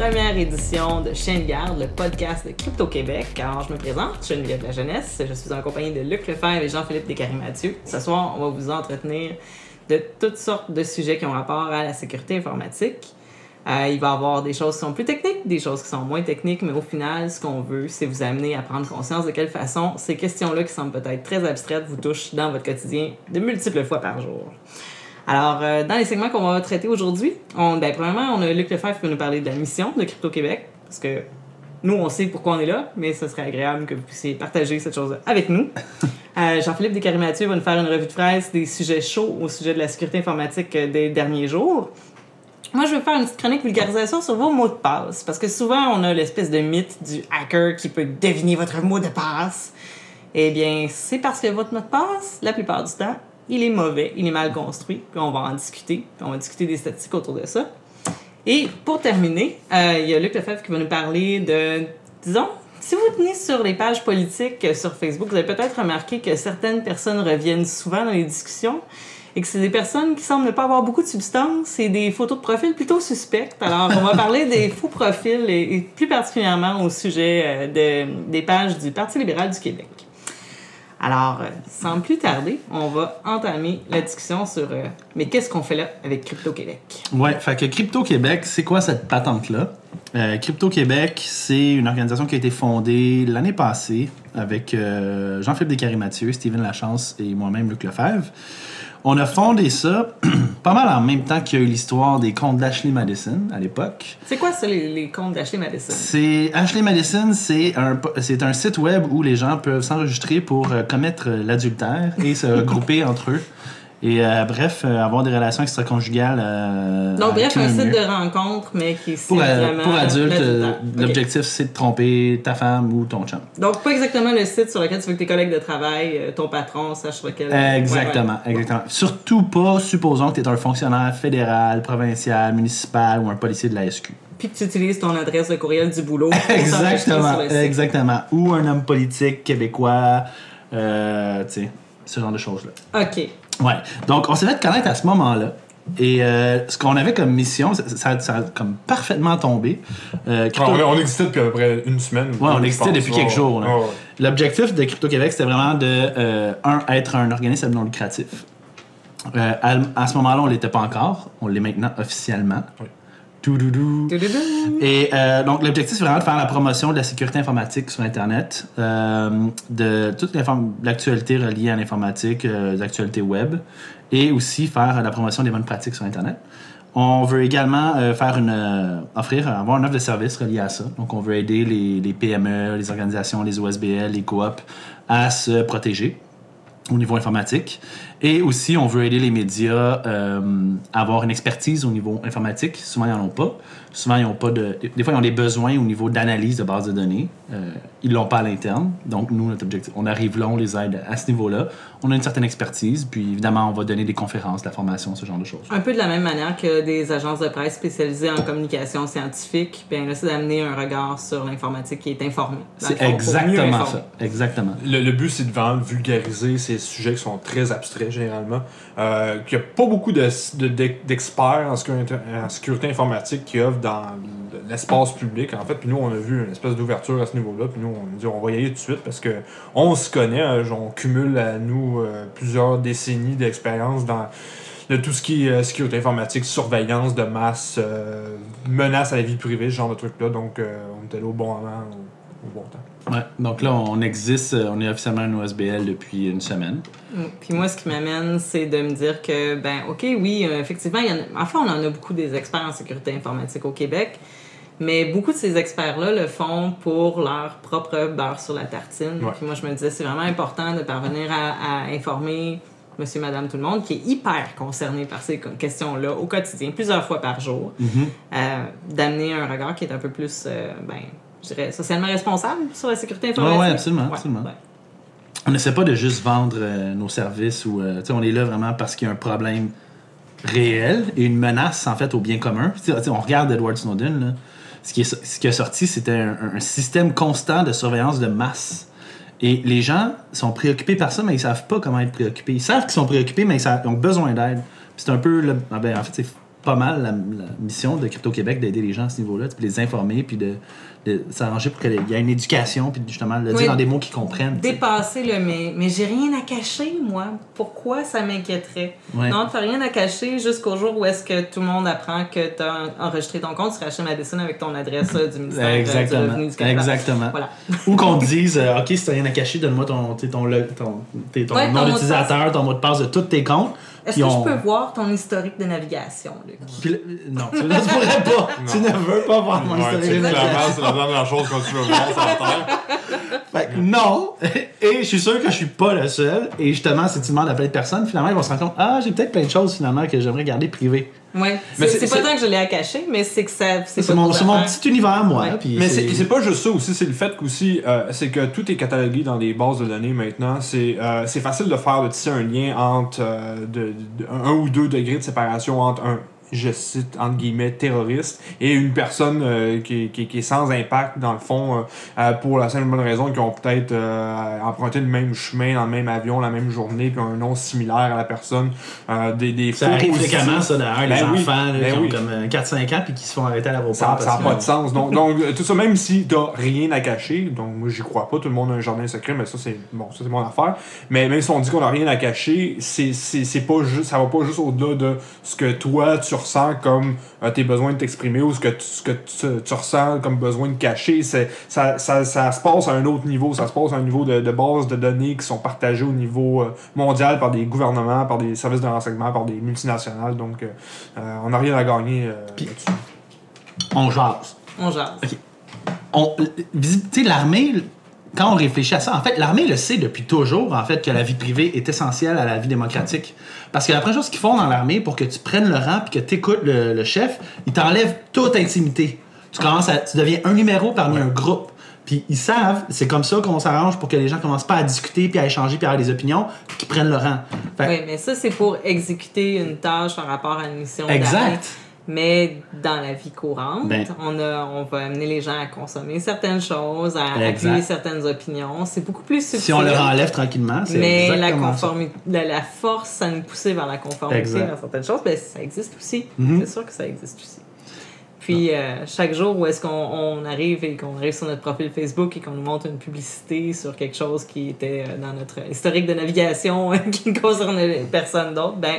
première édition de Chien de garde, le podcast de Crypto Québec. Alors, je me présente, je suis Geneviève La Jeunesse, je suis en compagnie de Luc Lefebvre et Jean-Philippe Descaries-Mathieu. Ce soir, on va vous entretenir de toutes sortes de sujets qui ont rapport à la sécurité informatique. Euh, il va y avoir des choses qui sont plus techniques, des choses qui sont moins techniques, mais au final, ce qu'on veut, c'est vous amener à prendre conscience de quelle façon ces questions-là, qui semblent peut-être très abstraites, vous touchent dans votre quotidien de multiples fois par jour. Alors, euh, dans les segments qu'on va traiter aujourd'hui, on, ben, premièrement, on a Luc Lefebvre qui va nous parler de la mission de Crypto Québec, parce que nous, on sait pourquoi on est là, mais ce serait agréable que vous puissiez partager cette chose avec nous. Euh, Jean-Philippe Descaries-Mathieu va nous faire une revue de presse des sujets chauds au sujet de la sécurité informatique euh, des derniers jours. Moi, je vais faire une petite chronique vulgarisation sur vos mots de passe, parce que souvent, on a l'espèce de mythe du hacker qui peut deviner votre mot de passe. Eh bien, c'est parce que votre mot de passe, la plupart du temps, il est mauvais, il est mal construit, puis on va en discuter, puis on va discuter des statistiques autour de ça. Et pour terminer, euh, il y a Luc Lefebvre qui va nous parler de, disons, si vous tenez sur les pages politiques euh, sur Facebook, vous avez peut-être remarqué que certaines personnes reviennent souvent dans les discussions et que c'est des personnes qui semblent ne pas avoir beaucoup de substance et des photos de profil plutôt suspectes. Alors, on va parler des faux profils et, plus particulièrement au sujet euh, de, des pages du Parti libéral du Québec. Alors, euh, sans plus tarder, on va entamer la discussion sur euh, mais qu'est-ce qu'on fait là avec Crypto Québec? Ouais, fait que Crypto Québec, c'est quoi cette patente-là? Euh, Crypto Québec, c'est une organisation qui a été fondée l'année passée avec Jean-Philippe Descaries-Mathieu, Steven Lachance et moi-même, Luc Lefebvre. On a fondé ça pas mal en même temps qu'il y a eu l'histoire des comptes d'Ashley Madison à l'époque. C'est quoi ça, les, les comptes d'Ashley Madison? C'est Ashley Madison, c'est un, c'est un site web où les gens peuvent s'enregistrer pour euh, commettre l'adultère et se regrouper entre eux. Et euh, bref, euh, avoir des relations extra-conjugales. Euh, Donc, bref, un site de rencontre, mais qui c'est Pour, euh, vraiment pour adultes, l'objectif c'est de tromper ta femme ou ton chum. Donc, pas exactement le site sur lequel tu veux que tes collègues de travail, ton patron, sache sur lequel. Exactement, Ouais, ouais. exactement. Surtout pas, supposons que tu es un fonctionnaire fédéral, provincial, municipal ou un policier de la SQ. Puis que tu utilises ton adresse de courriel du boulot. pour Exactement, sur le site. exactement. Ou un homme politique québécois, tu sais, ce genre de choses-là. OK. Ouais. Donc, on s'est fait connaître à ce moment-là. Et euh, ce qu'on avait comme mission, ça, ça- ça a comme parfaitement tombé. Euh, Crypto- on, on existait depuis à peu près une semaine. ou Ouais, on existait depuis quelques jours. ouais, ouais. L'objectif de Crypto-Québec, c'était vraiment de, euh, un, être un organisme non lucratif. À, à ce moment-là, on l'était pas encore. On l'est maintenant officiellement. Oui. Toudoudou. Toudoudou. Et euh, donc, l'objectif, c'est vraiment de faire la promotion de la sécurité informatique sur Internet, euh, de toute l'actualité reliée à l'informatique, euh, l'actualité web, et aussi faire la promotion des bonnes pratiques sur Internet. On veut également euh, faire une, offrir, avoir une offre de service reliée à ça. Donc, on veut aider les, les PME, les organisations, les OSBL, les coops à se protéger au niveau informatique. Et aussi, on veut aider les médias euh, à avoir une expertise au niveau informatique. Souvent, ils n'en ont pas. Souvent, ils ont pas de. Des fois, ils ont des besoins au niveau d'analyse de base de données. Euh, ils l'ont pas à l'interne. Donc, nous, notre objectif, on arrive là, on les aide à ce niveau-là. On a une certaine expertise. Puis, évidemment, on va donner des conférences, de la formation, ce genre de choses. Un peu de la même manière que des agences de presse spécialisées en communication scientifique, bien là, c'est d'amener un regard sur l'informatique qui est informé. C'est exactement ça. Exactement. Le, le but, c'est de vraiment vulgariser ces sujets qui sont très abstraits, généralement. Euh, qu'il n'y a pas beaucoup de- de- de- d'experts en, sécurité- en sécurité informatique qui offrent dans l'espace public, en fait. Puis nous, on a vu une espèce d'ouverture à ce niveau-là. Puis nous, on a dit, on va y aller tout de suite parce que on se connaît. hein, on cumule à nous euh, plusieurs décennies d'expérience dans de tout ce qui est euh, sécurité informatique, surveillance de masse, euh, menace à la vie privée, ce genre de trucs-là. Donc, euh, on était là au bon moment, au, au bon temps. Ouais. Donc là, on existe. On est officiellement un OSBL depuis une semaine. Mm. Puis moi, ce qui m'amène, c'est de me dire que, ben, OK, oui, effectivement, il y en a, enfin, on en a beaucoup des experts en sécurité informatique au Québec, mais beaucoup de ces experts-là le font pour leur propre beurre sur la tartine. Ouais. Puis moi, je me disais, c'est vraiment important de parvenir à, à informer monsieur, madame, tout le monde, qui est hyper concerné par ces questions-là au quotidien, plusieurs fois par jour, euh, d'amener un regard qui est un peu plus, euh, ben, je dirais, socialement responsable sur la sécurité informatique. ouais, absolument, Ouais, absolument. On n'essaie pas de juste vendre euh, nos services ou tu sais, on est là vraiment parce qu'il y a un problème réel et une menace en fait au bien commun. Tu sais, tu sais, on regarde Edward Snowden, là. Ce, qui est, est sorti, c'était un, système constant de surveillance de masse. Et les gens sont préoccupés par ça, mais ils savent pas comment être préoccupés. Ils savent qu'ils sont préoccupés, mais ils, ont besoin d'aide. C'est un peu, le, ah ben, en fait, pas mal la, la mission de Crypto-Québec d'aider les gens à ce niveau-là, puis les informer, puis de, de s'arranger pour qu'il y ait une éducation, puis justement le Oui. dire dans des mots qu'ils comprennent. tu. Dépasser le mais, mais j'ai rien à cacher, moi. Pourquoi ça m'inquiéterait? Ouais. Non, t'as rien à cacher jusqu'au jour où est-ce que tout le monde apprend que t'as enregistré ton compte sur HM Madison avec ton adresse euh, du ministère euh, du Exactement. Revenu du Canada. Exactement. Voilà. Ou qu'on te dise, euh, OK, si t'as rien à cacher, donne-moi ton, tu ton, ton, Ouais, nom d'utilisateur, ton mot de passe de tous tes comptes. Est-ce que on- je peux voir ton historique de navigation, Luc? Le- non, tu, tu pourrais pas. tu ne veux pas voir mon Ouais, historique. de navigation. c'est la dernière chose que tu veux voir sur la Terre. Fait que non. Et je suis sûr que je suis pas le seul. Et justement, si tu demandes à plein de personnes, finalement, ils vont se rendre compte Ah, j'ai peut-être plein de choses finalement que j'aimerais garder privées. Ouais. Mais C'est pas tant que je l'ai à cacher, mais c'est que ça. C'est mon, petit univers, moi. Ouais. puis Mais c'est c'est pas juste ça aussi, c'est le fait qu'aussi, euh, c'est que tout est catalogué dans des bases de données maintenant. C'est euh, c'est facile de faire, de tisser un lien entre euh, de, de- un ou deux degrés de séparation entre un, je cite, entre guillemets, terroriste et une personne euh, qui, qui, qui est sans impact, dans le fond, euh, euh, pour la simple et bonne raison qu'ils ont peut-être euh, emprunté le même chemin dans le même avion, la même journée, puis ont un nom similaire à la personne. Euh, des, des Ça arrive fréquemment, ça, d'ailleurs, les Ben oui, enfants là, ben qui ont oui. comme euh, 4-5 ans puis qui se font arrêter à l'aéroport. Ça n'a pas de sens. Donc, donc euh, tout ça, même si t'as rien à cacher, donc moi j'y crois pas, tout le monde a un jardin secret, mais ça c'est bon, ça c'est mon affaire. Mais même si on dit qu'on a rien à cacher, c'est c'est c'est pas juste, ça va pas juste au-delà de ce que toi tu ressens comme euh, tes besoins de t'exprimer ou ce que tu, ce que tu, tu ressens comme besoin de cacher. Ça, ça, ça se passe à un autre niveau, ça se passe à un niveau de, de base de données qui sont partagées au niveau euh, mondial par des gouvernements, par des services de renseignement, par des multinationales. Donc euh, euh, on n'a rien à gagner euh, Puis- là-dessus. On jase. On jase. on, tu sais, l'armée, quand on réfléchit à ça, en fait, l'armée le sait depuis toujours, en fait, que la vie privée est essentielle à la vie démocratique. Parce que la première chose qu'ils font dans l'armée, pour que tu prennes le rang puis que tu écoutes le, le chef, ils t'enlèvent toute intimité. Tu commences à, tu deviens un numéro parmi un groupe. Puis ils savent, c'est comme ça qu'on s'arrange pour que les gens commencent pas à discuter puis à échanger puis à avoir des opinions, puis qu'ils prennent le rang. Fait Oui, mais ça, c'est pour exécuter une tâche en rapport à une mission exact. Mais dans la vie courante, Ben. on, a, on va amener les gens à consommer certaines choses, à appuyer certaines opinions. C'est beaucoup plus subtil. Si on leur enlève tranquillement, c'est mais la, la, la force à nous pousser vers la conformité Exact. dans certaines choses, ben, ça existe aussi. Mhm. C'est sûr que ça existe aussi. Puis euh, chaque jour où est-ce qu'on on arrive et qu'on arrive sur notre profil Facebook et qu'on nous montre une publicité sur quelque chose qui était euh, dans notre historique de navigation qui ne concernait personne d'autre, ben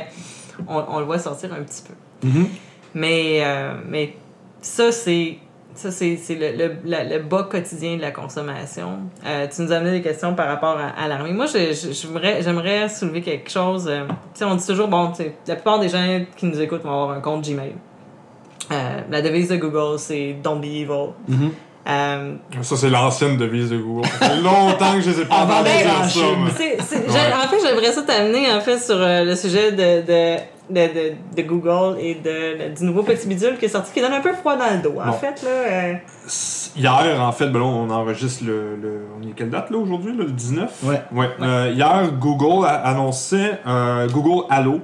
on, on le voit sortir un petit peu. Mhm. Mais, euh, mais ça, c'est. Ça, c'est le, le, la- le bas quotidien de la consommation. Euh, tu nous as amené des questions par rapport à, à l'armée. Moi, je- je- j'aimerais soulever quelque chose. euh, sais, on dit toujours, bon, la plupart des gens qui nous écoutent vont avoir un compte Gmail. Euh, la devise de Google, c'est Don't be evil. Mhm. Euh, Ça, c'est l'ancienne devise de Google. Ça fait longtemps que je les ai pas d'être dire en fait, j'aimerais ça t'amener en fait sur euh, le sujet de, de, de, de, de Google et de, du nouveau petit bidule qui est sorti, qui donne un peu froid dans le dos. En Bon. fait, là, euh, Hier, en fait, ben là, on enregistre le, le- On est quelle date, là, aujourd'hui, le 19? Ouais. Ouais. Euh, hier, Google a annoncé euh, Google Allo,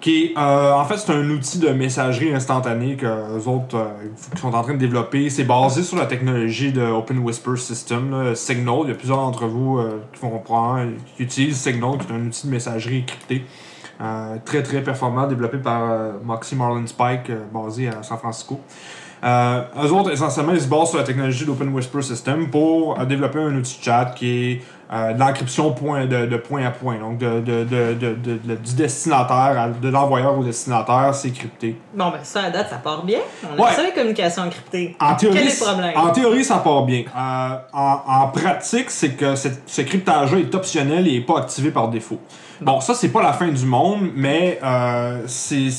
qui est, euh, en fait, c'est un outil de messagerie instantanée que les autres euh, qui sont en train de développer. C'est basé sur la technologie de Open Whisper System, là, Signal. Il y a plusieurs d'entre vous euh, qui vont prendre, qui utilisent Signal, qui est un outil de messagerie crypté. Euh, très très performant, développé par euh, Moxie Marlin Spike, euh, basé à San Francisco. Euh, eux autres, essentiellement, ils se basent sur la technologie d'Open Whisper System pour euh, développer un outil de chat qui est euh, de l'encryption point, de, de point à point. Donc, de, de, du destinataire, à- de l'envoyeur au destinataire, c'est crypté. Bon, ben ça, à date, ça part bien. On Ouais. a ça, les communications encryptées. En théorie, Quel est le c- problème? En théorie, ça part bien. Euh, en, en pratique, c'est que cette- ce cryptage-là est optionnel et n'est pas activé par défaut. Bon, ça, c'est pas la fin du monde, mais euh, c'est-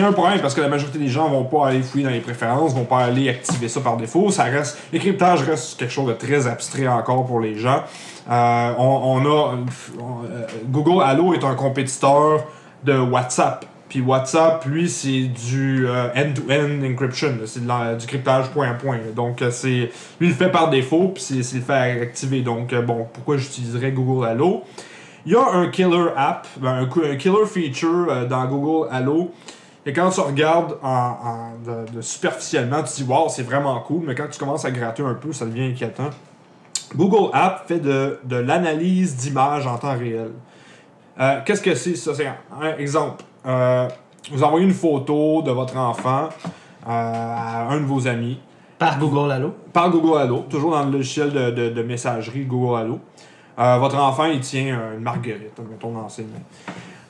un problème parce que la majorité des gens vont pas aller fouiller dans les préférences, vont pas aller activer ça par défaut. Ça reste, reste quelque chose de très abstrait encore pour les gens. Euh, on, a euh, Google Allo est un compétiteur de WhatsApp. Puis WhatsApp, lui, c'est du euh, end-to-end encryption. C'est du cryptage point à point. Donc, c'est lui, il le fait par défaut, puis c'est le fait activer. Donc, bon, pourquoi j'utiliserais Google Allo? Il y a un killer app, ben, un, killer feature euh, dans Google Allo. Et quand tu regardes en, en- de, de superficiellement, tu te dis, wow, c'est vraiment cool, mais quand tu commences à gratter un peu, ça devient inquiétant. Google App fait de, de l'analyse d'images en temps réel. Euh, Qu'est-ce que c'est? Ça? C'est un, un exemple. Euh, vous envoyez une photo de votre enfant euh, à un de vos amis Par Google Allo. par Google Allo, toujours dans le logiciel de, de- de messagerie Google Allo. Euh, votre enfant, il tient une marguerite, mettons dans ses mains.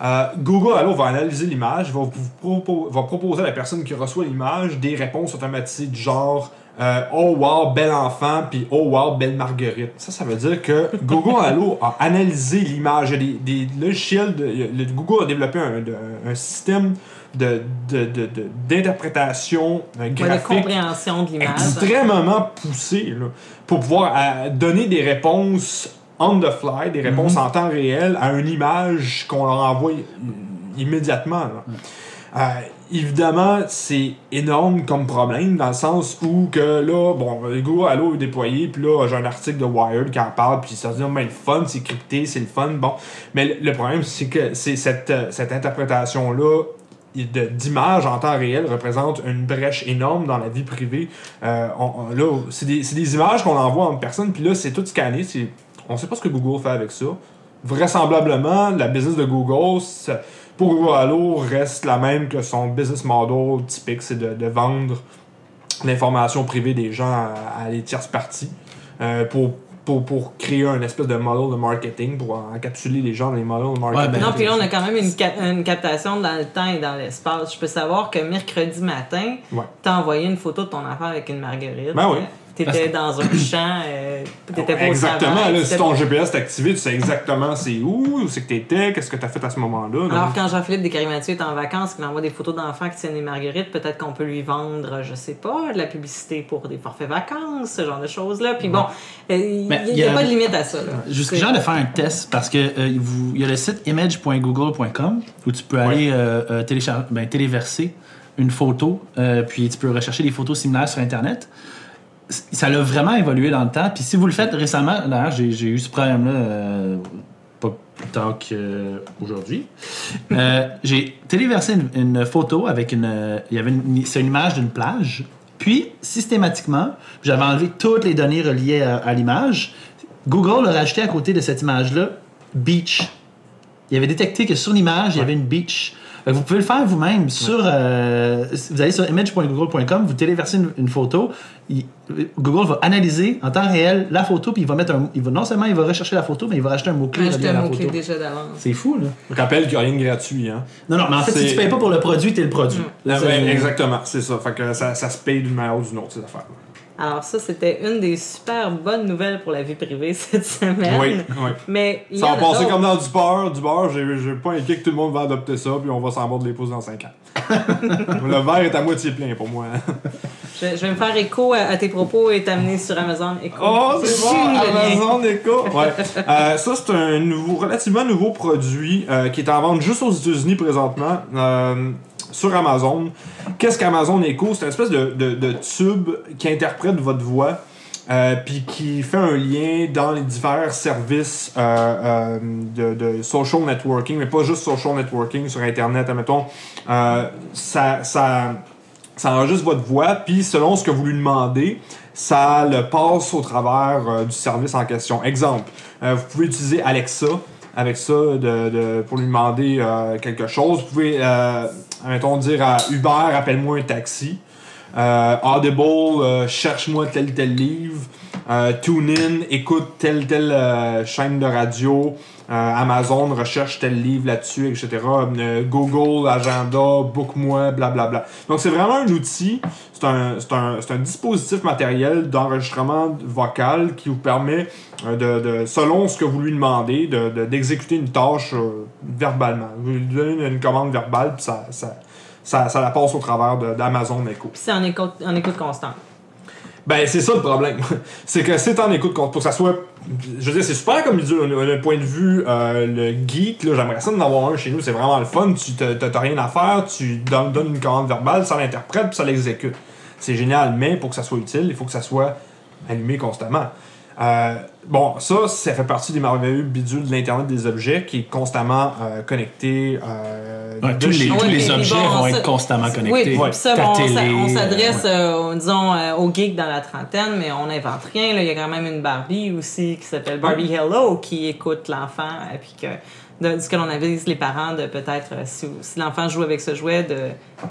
Euh, Google Allo va analyser l'image, va, vous propo- va proposer à la personne qui reçoit l'image des réponses automatisées du genre euh, Oh wow, bel enfant, puis Oh wow, belle marguerite. Ça, ça veut dire que Google Allo a analysé l'image. Des, des logiciels, de, le- Google a développé un, de- un système de- de- d'interprétation euh, Ouais, de graphique compréhension de l'image. extrêmement poussé là, pour pouvoir euh, donner des réponses on the fly, des réponses en temps réel à une image qu'on leur envoie immédiatement. là. Euh, évidemment, c'est énorme comme problème dans le sens où que là, bon, Allo est déployé, puis là, j'ai un article de Wired qui en parle, puis ça se dit, oh, ben, le fun, c'est crypté, c'est le fun, bon. Mais le- problème, c'est que c'est cette, euh, cette interprétation-là d'image en temps réel représente une brèche énorme dans la vie privée. Euh, on- on- là, c'est des, c'est des images qu'on envoie en personne, puis là, c'est tout scanné. c'est- On sait pas ce que Google fait avec ça. Vraisemblablement, la business de Google, pour Google Allo, reste la même que son business model typique, c'est de, de vendre l'information privée des gens à, à les tierces parties euh, pour, pour, pour créer un espèce de model de marketing, pour encapsuler les gens dans les modèles de marketing. ben, Non, puis là, on a quand même une, cap- une captation dans le temps et dans l'espace. Je peux savoir que mercredi matin, Ouais. t'as envoyé une photo de ton enfant avec une marguerite. Ben oui. T'étais dans un champ, euh, t'étais pas Exactement, travail, là, si ton GPS est activé, tu sais exactement c'est où, où c'est que t'étais, qu'est-ce que t'as fait à ce moment-là. Alors, quand Jean-Philippe Descaries-Mathieu est en vacances, qu'il envoie des photos d'enfants qui tiennent des marguerites, peut-être qu'on peut lui vendre, je sais pas, de la publicité pour des forfaits vacances, ce genre de choses-là. Puis bon, euh, il n'y a, a- pas de limite à ça. là. Jusqu'à genre de faire un test parce que euh, il y a le site image.google.com où tu peux aller euh, ben, téléverser une photo, euh, puis tu peux rechercher des photos similaires sur Internet. Ça a vraiment évolué dans le temps. Puis si vous le faites récemment, j'ai eu ce problème-là euh, pas plus tard qu'aujourd'hui. Euh, j'ai téléversé une, une photo avec une. euh, Il y avait une, c'est une image d'une plage. Puis, systématiquement, j'avais enlevé toutes les données reliées à, à l'image. Google a rajouté à côté de cette image-là beach. Il avait détecté que sur l'image, il y avait une beach. Que Vous pouvez le faire vous-même sur. euh, vous allez sur image.google.com, vous téléversez une, une photo. il- Google va analyser en temps réel la photo, puis il va mettre un. Il va, non seulement il va rechercher la photo, mais il va rajouter un mot-clé relié à la mot-clé photo. déjà d'avance. C'est fou, là. je rappelle qu'il n'y a rien de gratuit. Hein. Non, non, mais en fait, si tu payes pas pour le produit, t'es le produit. Là, Ah, c'est- ouais, exactement, c'est ça. Fait que ça, ça se paye d'une manière ou d'une autre, ces affaires Alors ça, c'était une des super bonnes nouvelles pour la vie privée cette semaine. Oui, oui. Mais Ça va passer comme dans du beurre. Du beurre, j'ai pas inquiet que tout le monde va adopter ça, puis on va s'en mordre les pouces dans 5 ans. le verre est à moitié plein pour moi. Je, je vais me faire écho à, à tes propos et t'amener sur Amazon Echo. Oh, c'est bon. Amazon Echo. Ouais. Euh, ça, c'est un nouveau, relativement nouveau produit euh, qui est en vente juste aux États-Unis présentement. euh, sur Amazon. Qu'est-ce qu'Amazon Echo? C'est une espèce de, de, de tube qui interprète votre voix. euh, puis qui fait un lien dans les divers services euh, euh, de, de social networking, mais pas juste social networking sur Internet, admettons. Ça, ça, ça enregistre votre voix, puis selon ce que vous lui demandez, ça le passe au travers du service en question. Exemple, vous pouvez utiliser Alexa avec ça de, pour lui demander euh, quelque chose. Vous pouvez, euh, dire à Uber, appelle-moi un taxi. Euh, Audible, euh, cherche-moi tel tel livre. TuneIn, écoute telle telle chaîne de radio. Euh, Amazon, recherche tel livre là-dessus, etc. Euh, Google, agenda, book-moi, blablabla. Donc c'est vraiment un outil, c'est un, un, un dispositif matériel d'enregistrement vocal qui vous permet euh, de, de- selon ce que vous lui demandez, de- de- d'exécuter une tâche verbalement. Vous lui donnez une, commande verbale, puis ça, ça, ça, ça la passe au travers de- d'Amazon Echo. C'est en écoute, en écoute constante. Ben, c'est ça le problème. c'est que c'est en écoute pour que ça soit. Je veux dire, c'est super comme le point de vue euh, le geek. J'aimerais ça d'en avoir un chez nous. C'est vraiment le fun. Tu t'as rien à faire. Tu donnes, donnes une commande verbale, ça l'interprète puis ça l'exécute. C'est génial, mais pour que ça soit utile, il faut que ça soit allumé constamment. Euh, bon, ça, ça fait partie des merveilleux bidules de l'Internet des objets qui est constamment euh, connecté. Euh, Ouais, tous les, tous objets bon, vont être constamment connectés. Oui, ça, bon, on télé, s'a- on s'adresse, disons, euh, aux geeks dans la trentaine, mais on n'invente rien. là. Il y a quand même une Barbie aussi qui s'appelle Barbie Hello qui écoute l'enfant et puis que de, ce que l'on avise les parents de peut-être, euh, si, si l'enfant joue avec ce jouet, de,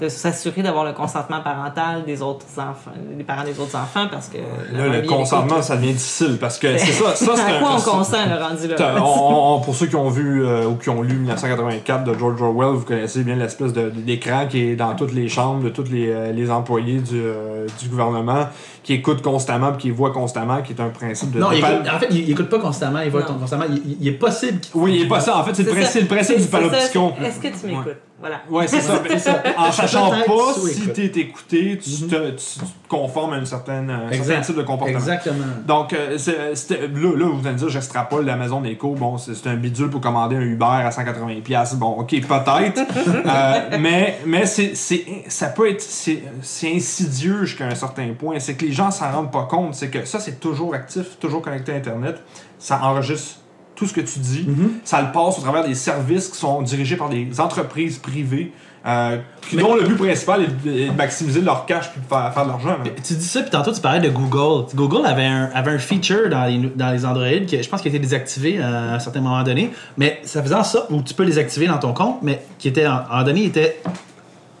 de s'assurer d'avoir le consentement parental des autres enfants, des parents des autres enfants, parce que... Là, le consentement, ça devient difficile, parce que c'est ça, ça c'est à un- quoi on consent, le rendu là? T'as- on- on- pour ceux qui ont vu euh, ou qui ont lu 1984 de George Orwell, vous connaissez bien l'espèce de- d'écran qui est dans toutes les chambres de tous les, euh, les employés du, euh, du gouvernement, qui écoute constamment puis qui voit constamment, qui est un principe de. Non, de il écoute- en fait, il, il écoute pas constamment, il voit Non. constamment. Il, est possible qu'il Oui, il est pas ça. En fait, c'est le, principe- ça. le principe C'est- du panopticon. Est-ce que tu m'écoutes? Voilà. Ouais, c'est ça. Ça. En sachant pas si écoute. t'es écouté, tu, te, tu te conformes à une certaine, un certain type de comportement. Exactement. Donc, euh, c'est- c'était- là, là, vous allez me dire, j'extrapole la maison d'écho. Bon, c'est c'est un bidule pour commander un Uber à 180$. piastres. Bon, ok, peut-être. Euh, mais mais c'est, c'est, ça peut être. C'est, c'est insidieux jusqu'à un certain point. C'est que les gens s'en rendent pas compte. C'est que ça, c'est toujours actif, toujours connecté à Internet. Ça enregistre tout ce que tu dis. Ça le passe au travers des services qui sont dirigés par des entreprises privées. euh, qui- dont le but principal est de, est de maximiser leur cash puis de faire, faire de l'argent. hein. Tu dis ça, puis tantôt tu parlais de Google. Google avait un, avait un feature dans les, dans les Android que je pense qui a été désactivé euh, à un certain moment donné, mais ça faisait en sorte où tu peux les activer dans ton compte, mais qui était en, en donné était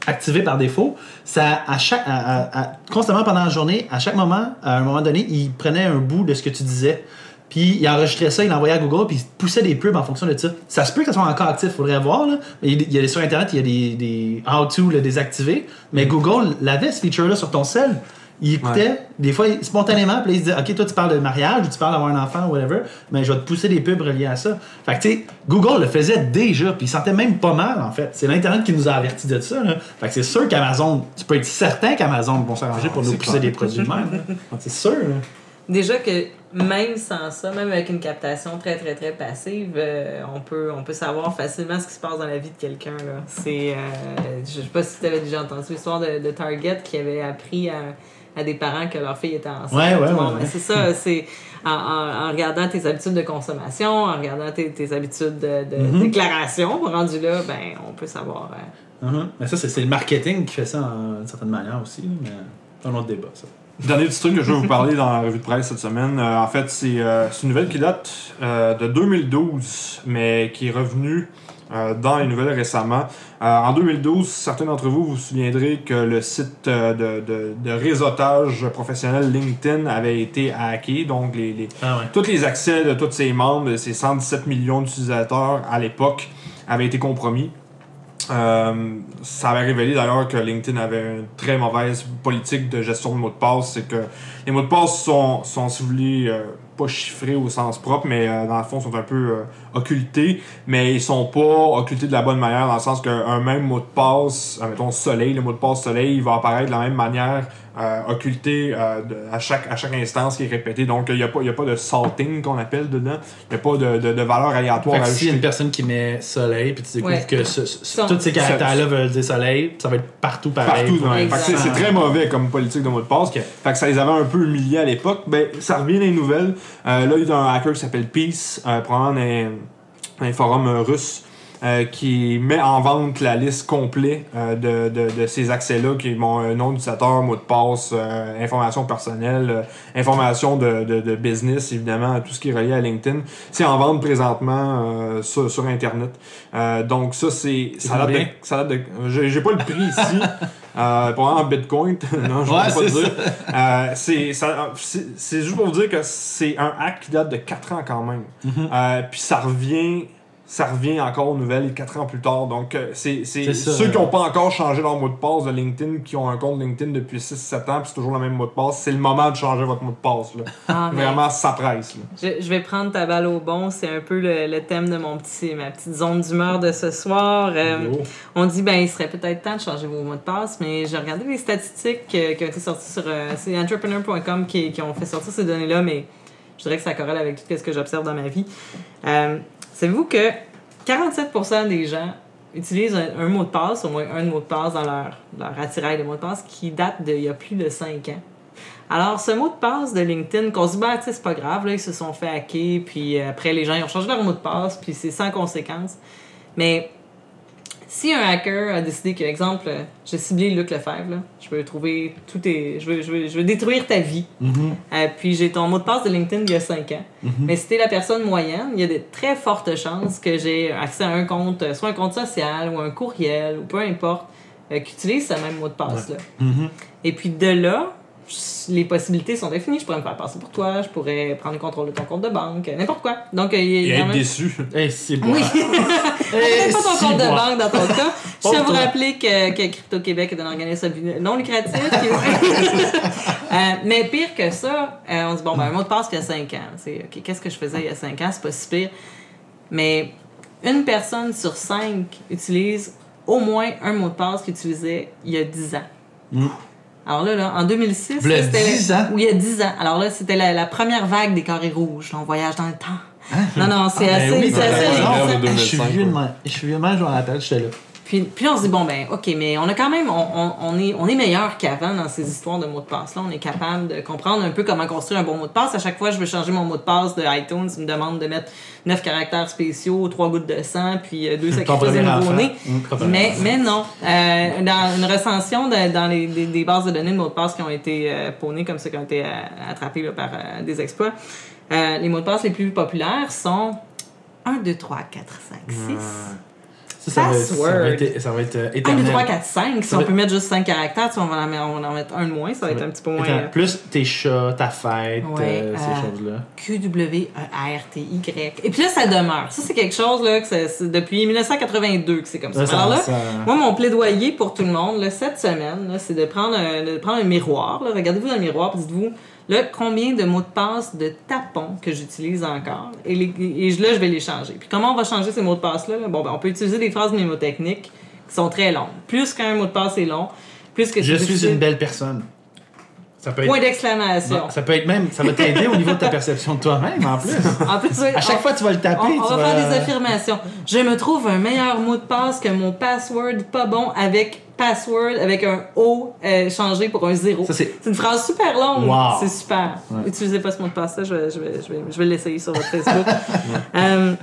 activé par défaut. Ça, à chaque, à- à- à- constamment pendant la journée, à chaque moment, à un moment donné, il prenait un bout de ce que tu disais. Puis il enregistrait ça, il l'envoyait à Google, puis il poussait des pubs en fonction de ça. Ça se peut que ça soit encore actif, faudrait voir. Là. Mais il y a des- sur Internet, il y a des, des how-to le désactiver. Mais Google l'avait ce feature-là sur ton cell. Il écoutait, des fois, spontanément, puis il se disait Ok, toi, tu parles de mariage ou tu parles d'avoir un enfant, whatever, mais je vais te pousser des pubs reliées à ça. Fait que, tu sais, Google le faisait déjà, puis il sentait même pas mal, en fait. C'est l'Internet qui nous a avertis de ça. Là. Fait que c'est sûr qu'Amazon, tu peux être certain qu'Amazon vont s'arranger pour Ah, nous pousser des produits de même. C'est sûr. Là. Déjà que même sans ça, même avec une captation très très très passive, euh, on, peut, on peut savoir facilement ce qui se passe dans la vie de quelqu'un. là. C'est, euh, je sais pas si tu avais déjà entendu l'histoire de, de Target qui avait appris à, à des parents que leur fille était enceinte. Ouais, ouais, Bon, ouais, ben, ouais. c'est ça, c'est en, en- en regardant tes habitudes de consommation, en regardant tes, tes habitudes de, de Mhm. déclaration, rendu là, ben on peut savoir. euh, Mhm. Mais ça, c'est c'est le marketing qui fait ça en- d'une certaine manière aussi. Mais c'est un autre débat, ça. Dernier petit truc que je vais vous parler dans la revue de presse cette semaine. euh, en fait, c'est euh, une nouvelle qui date euh, de 2012, mais qui est revenue dans les nouvelles récemment. En 2012, certains d'entre vous vous souviendrez que le site de, de, de réseautage professionnel LinkedIn avait été hacké. Donc, les, les- Ah ouais. tous les accès de tous ses membres, de ses 117 millions d'utilisateurs à l'époque, avaient été compromis. Euh, ça avait révélé d'ailleurs que LinkedIn avait une très mauvaise politique de gestion de mots de passe. C'est que les mots de passe sont, sont si vous voulez, euh, pas chiffrés au sens propre, mais euh, dans le fond sont un peu euh, occultés. Mais ils sont pas occultés de la bonne manière, dans le sens qu'un même mot de passe, mettons soleil, le mot de passe soleil, il va apparaître de la même manière euh, occulté euh, de- à, chaque, à chaque instance qui est répété. Donc il n'y a, pas- il y a pas de salting qu'on appelle dedans. Il n'y a pas de, de, de valeur aléatoire Fait à que s'il y a ajouter. une personne qui met soleil, puis tu découvres Ouais. que ce- ce- Son- tous ces caractères-là veulent dire soleil, ça va être partout pareil. Partout, ouais. Fait que c'est très mauvais comme politique de mot de passe. Ok. Fait que ça les avait un peu humiliés à l'époque. Ben, ça revient dans les nouvelles. Euh, là, il y a un hacker qui s'appelle Peace, euh, probablement un, forum euh, russe, euh, qui met en vente la liste complète euh, de, de, de ces accès-là, qui ont un nom d'utilisateur, mot de passe, euh, information personnelle, euh, information de, de, de business, évidemment, tout ce qui est relié à LinkedIn. C'est en vente présentement euh, sur, sur Internet. Euh, donc ça, c'est ça date de, ça date de j'ai pas le prix ici. Euh, pour en Bitcoin, non, je Ouais, peux pas dire. Euh, c'est ça- c'est- c'est juste pour vous dire que c'est un hack qui date de 4 ans quand même. Mhm. Euh, puis ça revient ça revient encore aux nouvelles 4 ans plus tard. Donc, euh, c'est ceux qui n'ont pas encore changé leur mot de passe de LinkedIn, qui ont un compte LinkedIn depuis 6-7 ans, puis c'est toujours le même mot de passe, c'est le moment de changer votre mot de passe. Là. ah, Vraiment, ça presse. Là. Je, je vais prendre ta balle au bon. C'est un peu le, le thème de mon petit, ma petite zone d'humeur de ce soir. Euh, on dit, ben, il serait peut-être temps de changer vos mots de passe, mais j'ai regardé les statistiques euh, qui ont été sorties sur. euh, c'est entrepreneur.com qui, qui ont fait sortir ces données-là, mais je dirais que ça corrèle avec tout ce que j'observe dans ma vie. Euh, Savez-vous que 47% des gens utilisent un, mot de passe, au moins un mot de passe dans leur, leur attirail de mots de passe qui date d'il y a plus de 5 ans? Alors, ce mot de passe de LinkedIn, qu'on se dit, sais, c'est pas grave, là, ils se sont fait hacker, puis euh, après, les gens, ils ont changé leur mot de passe, puis c'est sans conséquence. Mais Si un hacker a décidé que, exemple, j'ai ciblé Luc Lefebvre, là, je veux trouver tout tes. Je veux, je veux, je veux détruire ta vie. Mhm. Euh, puis j'ai ton mot de passe de LinkedIn il y a 5 ans. Mais si t'es la personne moyenne, il y a de très fortes chances que j'ai accès à un compte, euh, soit un compte social ou un courriel ou peu importe, euh, qui utilise ce même mot de passe-là. Mhm. Et puis de là, les possibilités sont infinies. Je pourrais me faire passer pour toi, je pourrais prendre le contrôle de ton compte de banque, n'importe quoi. Donc, euh, il y a- il y Et a être même- déçu. Hey, c'est bon. Oui. Pas ton compte de banque dans ton cas. Je tiens à vous rappeler que, que Crypto-Québec est un organisme non lucratif. qui- Euh, mais pire que ça, euh, on dit, bon, ben, un mot de passe qu'il y a 5 ans. C'est, OK, qu'est-ce que je faisais il y a 5 ans? C'est pas si pire. Mais une personne sur 5 utilise au moins un mot de passe qu'il utilisait il y a 10 ans. Mm. Alors là, là, en 2006, Il y a là, c'était 10 ans? Oui, il y a 10 ans. Alors là, c'était la, la première vague des carrés rouges. On voyage dans le temps. Non, non, c'est Ben assez, oui, c'est assez de Je suis 2005, vieux de. Je suis vieux de je m'en rappelle, j'étais là. Puis, puis on se dit, bon, ben, OK, mais on a quand même, on, on, on est, on est meilleur qu'avant dans ces histoires de mots de passe-là. On est capable de comprendre un peu comment construire un bon mot de passe. À chaque fois, je veux changer mon mot de passe de iTunes. Il me demande de mettre 9 caractères spéciaux, 3 gouttes de sang, puis euh, deux Ton sacrifices de nouveau-né. Mais, mais non. Euh, dans une recension de- dans les, des, des bases de données de mots de passe qui ont été euh, comme ça, qui ont été euh, attrapés là, par euh, des exploits, euh, les mots de passe les plus populaires sont 1, 2, 3, 4, 5, 6. Ça, ça va être, ça va Password. être, ça va être euh, 1, 2, éternel. 3, 4, 5. Si on peut mettre juste 5 caractères, on, va en mettre, on va en mettre un de moins, ça va être un petit peu moins. Éternel. euh, Plus tes chats, ta fête, Ouais, euh, ces euh, choses-là. Q-W-E-R-T-Y. Et puis là, ça demeure. Ça, c'est quelque chose là, que c'est depuis 1982 que c'est comme ça. Alors là, moi, mon plaidoyer pour tout le monde, là, cette semaine, là, c'est de prendre un, de prendre un miroir. là. Regardez-vous dans le miroir et dites-vous là, combien de mots de passe de tapons que j'utilise encore. Et, les- et je- là, je vais les changer. Puis comment on va changer ces mots de passe-là? là? Bon, ben, on peut utiliser des phrases mnémotechniques qui sont très longues. Plus qu'un mot de passe est long, plus que Je suis difficile. une belle personne. Ça peut être, Point d'exclamation. Ça peut être même, ça va t'aider au niveau de ta perception de toi-même en plus. En plus, oui, À chaque on- fois tu vas le taper, On, va vas faire des affirmations. Je me trouve un meilleur mot de passe que mon password pas bon avec password avec un O euh, changé pour un zéro. C'est- C'est une phrase super longue. Wow. C'est super. Ouais. Utilisez pas ce mot de passe là. Je vais, je vais, je vais, je vais l'essayer sur votre Facebook. Euh,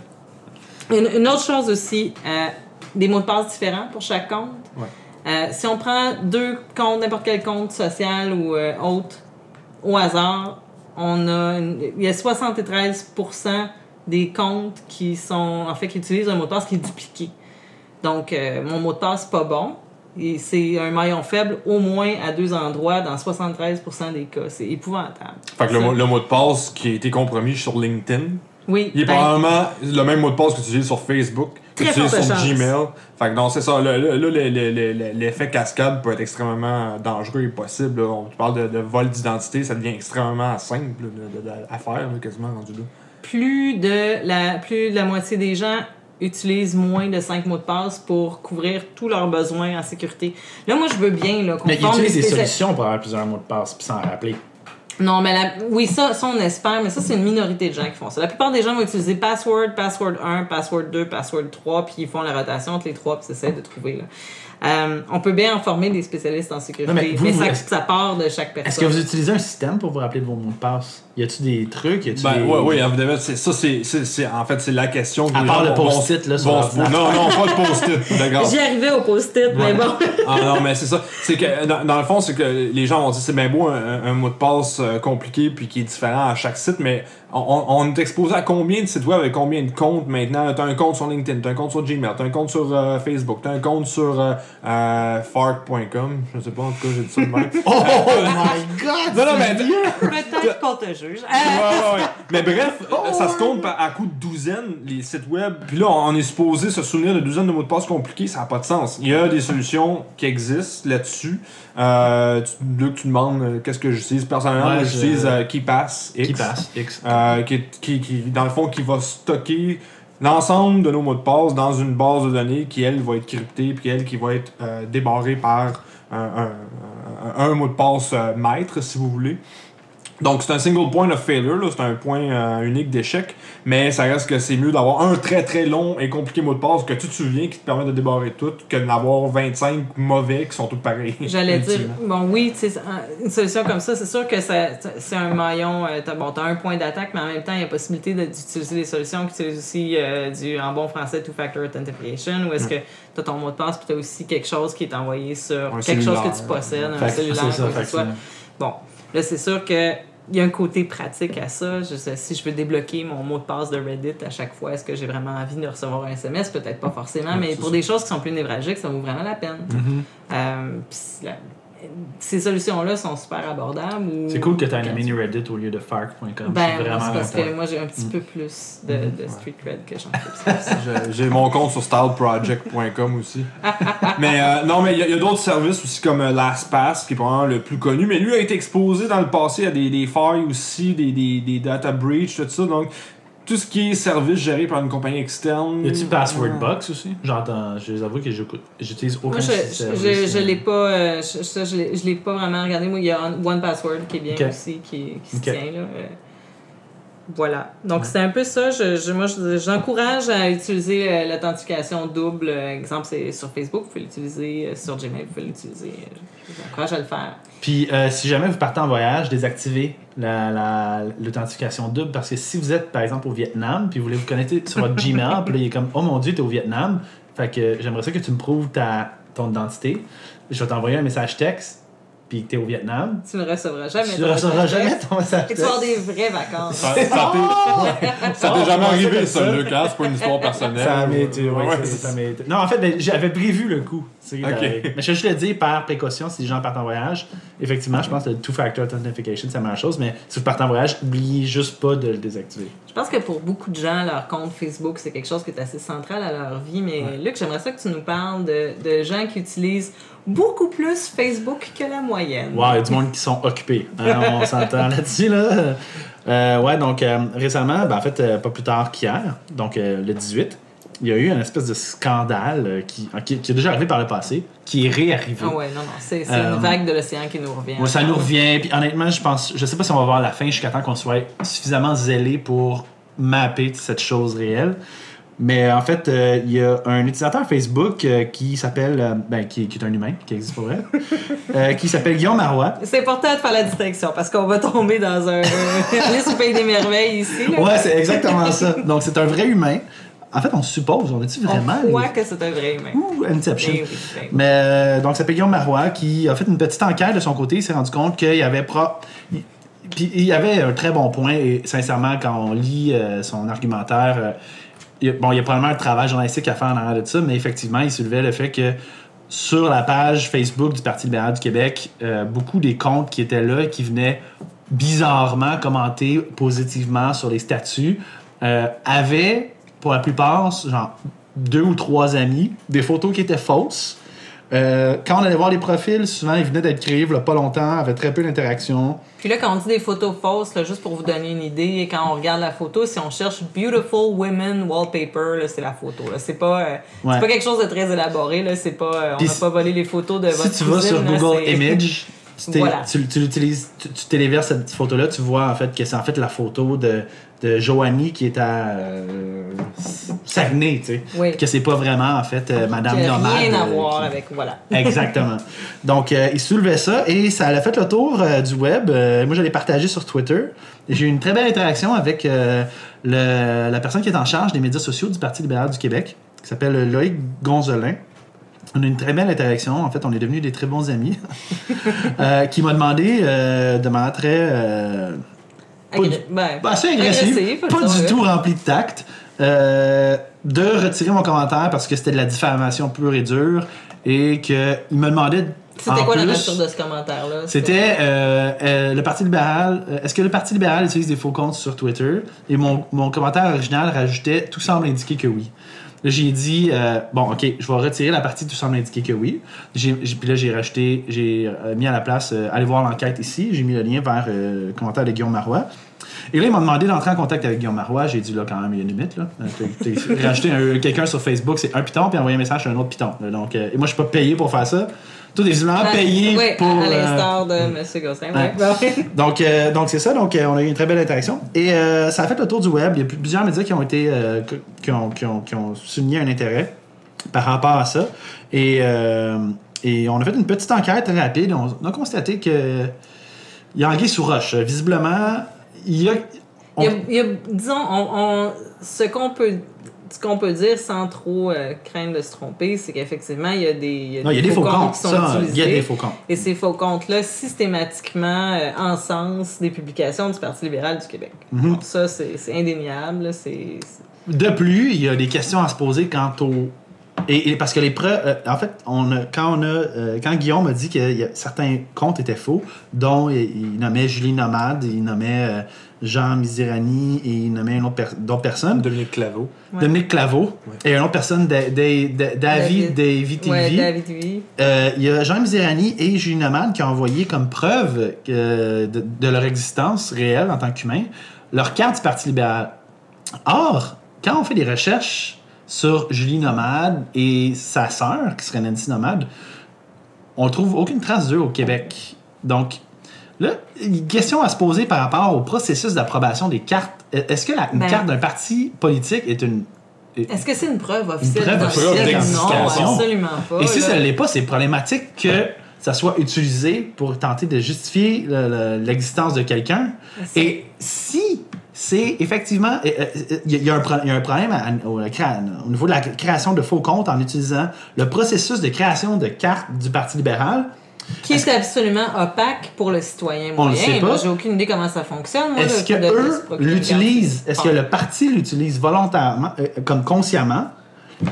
une, une autre chose aussi, euh, des mots de passe différents pour chaque compte. Ouais. Euh, si on prend deux comptes, n'importe quel compte social ou euh, autre, au hasard, on a une- il y a 73% des comptes qui sont en fait qui utilisent un mot de passe qui est dupliqué. Donc euh, mon mot de passe pas bon et c'est un maillon faible au moins à deux endroits dans 73% des cas. C'est épouvantable. Fait que le, le mot de passe qui a été compromis sur LinkedIn, oui, il est ben, probablement le même mot de passe que tu utilises sur Facebook, Très forte sur chance. Gmail. Fait que non, c'est ça. Là, là, là, le- le- le- le- l'effet cascade peut être extrêmement dangereux et possible. là. On parle de, de vol d'identité, ça devient extrêmement simple là, de- de- à faire, là, quasiment rendu là. plus de la plus de la moitié des gens utilisent moins de 5 mots de passe pour couvrir tous leurs besoins en sécurité. Là, moi, je veux bien qu'on Mais ils utilisent des solutions pour avoir plusieurs mots de passe puis s'en rappeler. Non, mais la- oui, ça, ça, on espère, mais ça, c'est une minorité de gens qui font ça. La plupart des gens vont utiliser password, password 1, password 2, password 3, puis ils font la rotation entre les trois, puis ils essaient de trouver. Là. Euh, on peut bien en former des spécialistes en sécurité, Non, mais, vous, ça, part de chaque personne. Est-ce que vous utilisez un système pour vous rappeler de vos mots de passe? Y a-tu des trucs? A-tu Ben, des... ouais, oui, évidemment, c'est, ça, c'est, c'est, c'est- en fait, c'est la question que À part le post-it, là, sur l'ordinateur. Non, non, pas le post-it, d'accord. J'y arrivais au post-it, mais bon. Ah non, mais c'est ça. C'est que dans, dans le fond, c'est que les gens vont dire c'est bien beau un, un- un mot de passe euh, compliqué puis qui est différent à chaque site, mais on, est exposé à combien de sites web avec combien de comptes maintenant? T'as un compte sur LinkedIn, t'as un compte sur Gmail, t'as un compte sur euh, Facebook, t'as un compte sur euh, euh, fart.com. Je sais pas, en tout cas, j'ai dit ça de même. Oh my god! non, non, mais. Peut-être qu'on te juge. Ouais, ouais, ouais. Mais bref, ça se compte à coup de douzaines, les sites web. Puis là, on est supposé se souvenir de douzaines de mots de passe compliqués, ça n'a pas de sens. Il y a des solutions qui existent là-dessus. Euh, tu, là, que tu demandes euh, qu'est-ce que j'utilise. Personnellement, Ouais, moi, je- j'utilise euh, KeePass X. Qui passe? X. Euh, qui, qui, qui, dans le fond, qui va stocker l'ensemble de nos mots de passe dans une base de données qui, elle, va être cryptée, puis elle, qui va être euh, débarrée par un, un- un- un mot de passe euh, maître, si vous voulez. Donc c'est un single point of failure, c'est un point euh, unique d'échec, mais ça reste que c'est mieux d'avoir un très très long et compliqué mot de passe que tu te souviens qui te permet de débarrer tout que d'avoir 25 mauvais qui sont tous pareils. J'allais dire, bon, oui, une solution comme ça, c'est sûr que c'est un maillon. euh, t'as, bon, t'as un point d'attaque, mais en même temps, il y a possibilité d'utiliser des solutions qui utilisent aussi euh, du, en bon français, two-factor authentication, ou est-ce que t'as ton mot de passe, puis t'as aussi quelque chose qui est envoyé sur Un quelque chose que tu possèdes, un Fait cellulaire, ça, quoi que soit. Bon, là, c'est sûr que. Il y a un côté pratique à ça. Je sais, si je veux débloquer mon mot de passe de Reddit à chaque fois, est-ce que j'ai vraiment envie de recevoir un SMS? Peut-être pas forcément, mais pour des choses qui sont plus névralgiques, ça vaut vraiment la peine. Mm-hmm. Euh, ces solutions-là sont super abordables. ou- C'est cool que tu aies un mini Reddit au lieu de Fark.com. Ben, c'est vraiment c'est parce important. que moi j'ai un petit peu plus de, Mm-hmm. de street cred que j'en fais. J'ai- J'ai mon compte sur styleproject.com aussi. mais euh, non, mais il y a, d'autres services aussi comme euh, LastPass qui est probablement le plus connu. Mais lui a été exposé dans le passé à des, des failles aussi, des, des, des data breach, tout ça. Donc tout ce qui est service géré par une compagnie externe. Y a-tu Password Box aussi? J'entends, je les avoue que j'écoute- j'utilise aucun Moi je, je, service, je, je euh, l'ai pas, euh, je, ça, je l'ai- je l'ai pas vraiment regardé. Moi il y a One Password qui est bien aussi, qui, qui se tient là. Voilà. Donc, c'est un peu ça. Je, je- moi, je- j'encourage à utiliser euh, l'authentification double. Euh, exemple, c'est sur Facebook, vous pouvez l'utiliser. euh, Sur Gmail, vous pouvez l'utiliser. Euh, Je vous encourage à le faire. Puis si jamais vous partez en voyage, désactivez la- la- l'authentification double parce que si vous êtes par exemple au Vietnam puis vous voulez vous connecter sur votre Gmail, puis là il est comme oh mon dieu, t'es au Vietnam. Fait que j'aimerais ça que tu me prouves ta, ton identité. Je vais t'envoyer un message texte puis que t'es au Vietnam. Tu ne recevras jamais. Tu ne ton recevras jamais ton message Et tu vas avoir des vraies vacances. Ça, ça t'est ça t'est Oh, jamais ça arrivé, ça, ça? Lucas? C'est pas une histoire personnelle. Ça m'est été, ouais, Ouais, ça- m'est. Non, en fait, ben, j'avais prévu le coup. Mais je vais juste le dire par précaution si les gens partent en voyage. Effectivement, je pense que le two-factor authentification, c'est la meilleure chose. Mais si vous partez en voyage, n'oubliez juste pas de le désactiver. Je pense que pour beaucoup de gens, leur compte Facebook, c'est quelque chose qui est assez central à leur vie. Mais Luc, j'aimerais ça que tu nous parles de, de gens qui utilisent beaucoup plus Facebook que la moyenne. Wow, il y a du monde qui sont occupés. Hein, on s'entend là-dessus, là. Euh, ouais, donc euh, récemment, ben, en fait, euh, pas plus tard qu'hier, donc euh, le 18, il y a eu une espèce de scandale qui, qui, qui est déjà arrivé par le passé, qui est réarrivé. Ah ouais, non, non, c'est une vague de l'océan qui nous revient. Ouais, ça nous revient. Puis honnêtement, je pense, je sais pas si on va voir la fin jusqu'à temps qu'on soit suffisamment zélé pour mapper cette chose réelle. Mais en fait, euh, il y a un utilisateur Facebook euh, qui s'appelle, euh, ben, qui, qui est un humain, qui existe pour vrai, qui s'appelle Guillaume Marois. C'est important de faire la distinction parce qu'on va tomber dans un. Alice au pays des merveilles ici. Là. Ouais, c'est exactement ça. Donc c'est un vrai humain. En fait, on suppose, on est-tu vraiment On croit que c'est un vrai humain. Ouh, Inception. Eh oui, ben oui. Mais donc, ça s'appelle Guillaume Marois qui a fait une petite enquête de son côté. Il s'est rendu compte qu'il y avait pro... Puis il y avait un très bon point. Et sincèrement, quand on lit son argumentaire, bon, il y a probablement un travail journalistique à faire en arrière de ça, mais effectivement, il soulevait le fait que sur la page Facebook du Parti libéral du Québec, euh, beaucoup des comptes qui étaient là qui venaient bizarrement commenter positivement sur les statuts euh, avaient, pour la plupart, genre deux ou trois amis, des photos qui étaient fausses. Euh, quand on allait voir les profils, souvent ils venaient d'être créés il a pas longtemps, avaient très peu d'interaction. Puis là, quand on dit des photos fausses, là, juste pour vous donner une idée, quand on regarde la photo, si on cherche Beautiful Women Wallpaper, c'est la photo. C'est pas, euh, Ouais. pas quelque chose de très élaboré. Là. Pas, euh, on n'a si- pas volé les photos de Si votre tu vas sur Google Image, tu, Voilà. tu, tu l'utilises, tu, tu téléverses cette photo-là, tu vois en fait que c'est en fait la photo de, de Joanie qui est à Saguenay, tu sais. Oui. Que c'est pas vraiment en fait euh, Madame Qui a Nomade. rien à euh, voir qui- avec. Voilà. Exactement. Donc, euh, il soulevait ça et ça a fait le tour euh, du web. Euh, moi, je l'ai partagé sur Twitter. J'ai eu une très belle interaction avec le- la personne qui est en charge des médias sociaux du Parti libéral du Québec, qui s'appelle Loïc Gonzolin. On a eu une très belle interaction. En fait, on est devenus des très bons amis. Qui m'a demandé de manière très. Pas du- ben, assez agressif, agressif, pas du ouais. tout rempli de tact, euh, de retirer mon commentaire parce que c'était de la diffamation pure et dure et qu'il me demandait. C'était quoi la nature de ce commentaire-là? C'était euh, euh, le Parti libéral. Est-ce que le Parti libéral utilise des faux comptes sur Twitter? Et mon, mon commentaire original rajoutait Tout semble indiquer que oui. J'ai dit, euh, bon, ok, je vais retirer la partie tout semble indiquer que oui. J'ai, puis là, j'ai rajouté, j'ai euh, mis à la place, euh, allez voir l'enquête ici. J'ai mis le lien vers le commentaire de Guillaume Marois. Et là, il m'a demandé d'entrer en contact avec Guillaume Marois. J'ai dit, là, quand même, il y a une limite. Là. Euh, un- quelqu'un sur Facebook, c'est un piton, puis envoyer un message sur un autre piton. là. Donc, euh, et moi, je suis pas payé pour faire ça. Tout est visiblement payé Oui, pour. à euh, l'instar de M. Gosselin. Ouais. Ouais. Ouais. donc, euh, donc c'est ça. Donc, euh, on a eu une très belle interaction. Et euh, ça a fait le tour du web. Il y a plusieurs médias qui ont été euh, qui, ont, qui, ont, qui ont souligné un intérêt par rapport à ça. Et, euh, et on a fait une petite enquête rapide. On, on a constaté que il y a anguille sous roche. Visiblement, il y a. on- Il y a, il y a- disons, on, on- ce qu'on peut ce qu'on peut dire sans trop euh, craindre de se tromper, c'est qu'effectivement, il y a des, il y a non, il y a des faux comptes. qui sont Ça, il y a utilisés. des faux comptes. Et ces faux comptes-là, systématiquement, euh, encensent des publications du Parti libéral du Québec. Bon, ça, c'est indéniable. là, De plus, il y a des questions à se poser quant au. Et, et parce que les preuves. euh, en fait, on a, quand, on a, euh, quand Guillaume a dit que y a- certains comptes étaient faux, dont il, il nommait Julie Nomade, il nommait euh, Jean Misirani et il nommait une autre per- d'autres personnes, Dominique Claveau. Ouais. Dominique Claveau, et une autre personne, Da- Da- Da- David Davy TV. Ouais, David V. Euh, il y a Jean Misirani et Julie Nomade qui ont envoyé comme preuve de, de leur existence réelle en tant qu'humains leur carte du Parti libéral. Or, quand on fait des recherches sur Julie Nomade et sa sœur, qui serait Nancy Nomade, on trouve aucune trace d'eux au Québec. Donc, là, une question à se poser par rapport au processus d'approbation des cartes. Est-ce que la, une Ben- carte d'un parti politique est une... Est-ce que c'est une preuve officielle? preuve d'identité? officielle Non, absolument pas. Et si ça ne l'est pas, c'est problématique que ça soit utilisé pour tenter de justifier le- le- l'existence de quelqu'un. Et si c'est effectivement. euh, euh, Il y, a- il y a un pro- il y a un problème à- au, niveau de la création de faux comptes en utilisant le processus de création de cartes du Parti libéral. Qui est absolument opaque pour le citoyen On le moyen. sait pas. J'ai aucune idée comment ça fonctionne. Est-ce que eux l'utilisent? Est-ce que le parti l'utilise volontairement, euh, comme consciemment?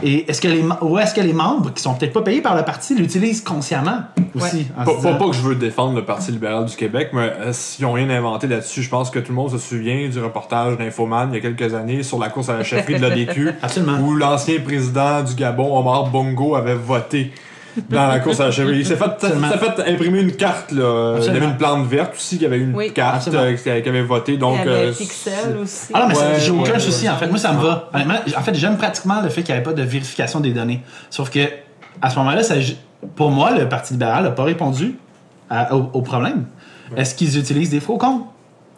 Et est-ce que les ou est-ce que les membres qui sont peut-être pas payés par le parti l'utilisent consciemment aussi en Pas, pas- pas que je veux défendre le Parti libéral du Québec, mais euh, s'ils ont rien inventé là-dessus, je pense que tout le monde se souvient du reportage d'Infoman il y a quelques années sur la course à la chefferie de l'ADQ, Absolument. où l'ancien président du Gabon, Omar Bongo, avait voté dans la course à la chefferie. Il s'est fait, imprimer une carte. Là. Il y avait une plante verte aussi qui avait une Oui. carte euh, qui, avait voté. Donc, Il y avait euh, Pixel aussi. Ah non, mais Ouais, j'ai aucun ouais, souci. ouais. En fait, moi, ça me va. Honnêtement, en fait, j'aime pratiquement le fait qu'il n'y avait pas de vérification des données. Sauf que, à ce moment-là, ça- pour moi, le Parti libéral n'a pas répondu à- au, au problème. Est-ce qu'ils utilisent des faux comptes?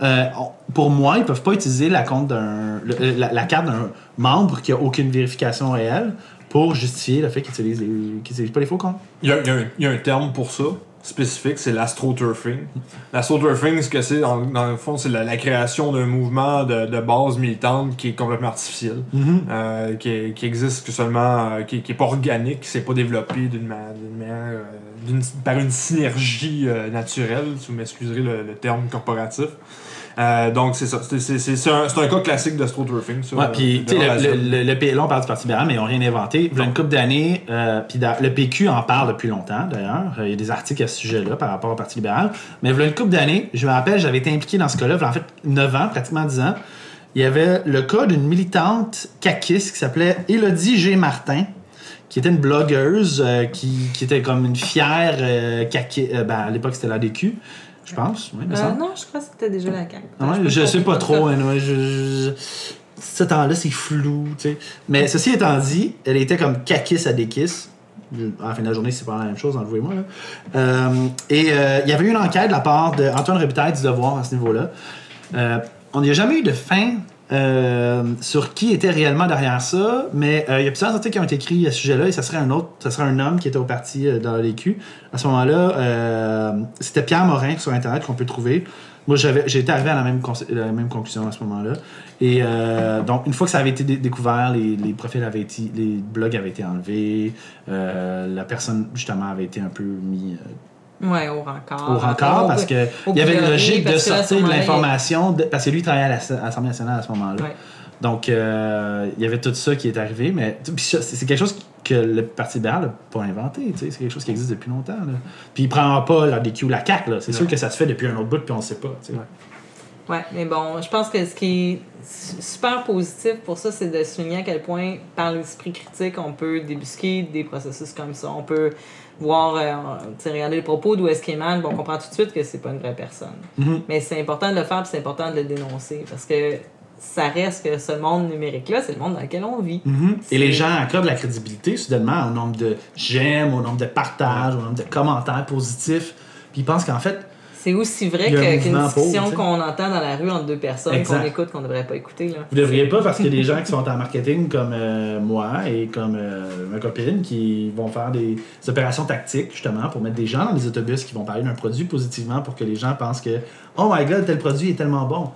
Euh, pour moi, ils peuvent pas utiliser la, compte d'un, le- la, la carte d'un membre qui a aucune vérification réelle pour justifier le fait qu'ils utilisent, qu'ils utilisent pas les faux comptes. Il y, a, il y a un, il y a un terme pour ça spécifique, c'est l'astroturfing. L'astroturfing, ce que c'est, dans, dans le fond, c'est la, la création d'un mouvement de, de base militante qui est complètement artificiel, euh, qui, est- qui existe que seulement, euh, qui, qui est pas organique, qui s'est pas développé d'une ma- d'une manière, euh, par une synergie euh, naturelle, si vous m'excuserez le, le terme corporatif. Euh, donc c'est ça, c'est un, cas classique d'astroturfing. ça, Ouais, euh, puis de tu sais, le, le, on parle du Parti libéral, mais ils n'ont rien inventé. Il y a une couple d'années, euh, puis le PQ en parle depuis longtemps, d'ailleurs. Euh, Il y a des articles à ce sujet-là par rapport au Parti libéral. Mais il y a une couple d'années, je me rappelle, j'avais été impliqué dans ce cas-là, en fait, 9 ans, pratiquement 10 ans. Il y avait le cas d'une militante caquiste qui s'appelait Élodie G. Martin, qui était une blogueuse euh, qui, qui était comme une fière euh, euh, ben, à l'époque, c'était la DQ, je pense. Oui, Euh, semble. non, je crois que c'était déjà la CAQ. Ah je pas sais pas trop, anyway, je, je- ce temps-là, c'est flou, tu sais. Mais ceci étant dit, elle était comme caquisse à kisses. À la fin de la journée, c'est pas la même chose, entre vous et moi. là. Euh, et euh, il y avait eu une enquête de la part d'Antoine Robitaille du Devoir à ce niveau-là. Euh, on n'y a jamais eu de fin euh, sur qui était réellement derrière ça, mais euh, il y a plusieurs articles qui ont été écrits à ce sujet-là, et ça serait un autre, ça serait un homme qui était au parti euh, dans l'écu. À ce moment-là, c'était Pierre Morin sur Internet qu'on peut trouver. Moi, j'avais, été arrivé à la même, conclusion à ce moment-là. Et donc, une fois que ça avait été dé- découvert, les, profils avaient été, les blogs avaient été enlevés, la personne, justement, avait été un peu mis Ouais, au rencard. au rencard parce que au il y avait une logique de sortir de l'information, de- parce que lui il travaillait à l'Ass- à l'Assemblée nationale à ce moment-là. Ouais. Donc, euh, il y avait tout ça qui est arrivé, mais c'est quelque chose que le Parti libéral n'a pas inventé, c'est quelque chose qui existe depuis longtemps. là. Puis il prend pas la DQ ou la CAQ, là. c'est sûr que ça se fait depuis un autre bout, puis on ne sait pas. tu sais. Ouais, mais bon, je pense que ce qui est su- super positif pour ça, c'est de souligner à quel point, par l'esprit critique, on peut débusquer des processus comme ça. On peut voir, euh, regarder les propos d'où est-ce qu'il bon, on comprend tout de suite que c'est pas une vraie personne. Mhm. Mais c'est important de le faire, c'est important de le dénoncer, parce que ça reste que ce monde numérique-là, c'est le monde dans lequel on vit. Mhm. Et les gens accordent la crédibilité soudainement au nombre de j'aime, au nombre de partages, au nombre de commentaires positifs. Puis ils pensent qu'en fait, C'est aussi vrai qu'une pour, discussion qu'on entend dans la rue entre deux personnes qu'on écoute, qu'on devrait pas écouter. Là. vous devriez pas parce qu'il y a des gens qui sont en marketing comme euh, moi et comme euh, ma copine qui vont faire des opérations tactiques justement pour mettre des gens dans les autobus qui vont parler d'un produit positivement pour que les gens pensent que oh my god tel produit est tellement bon.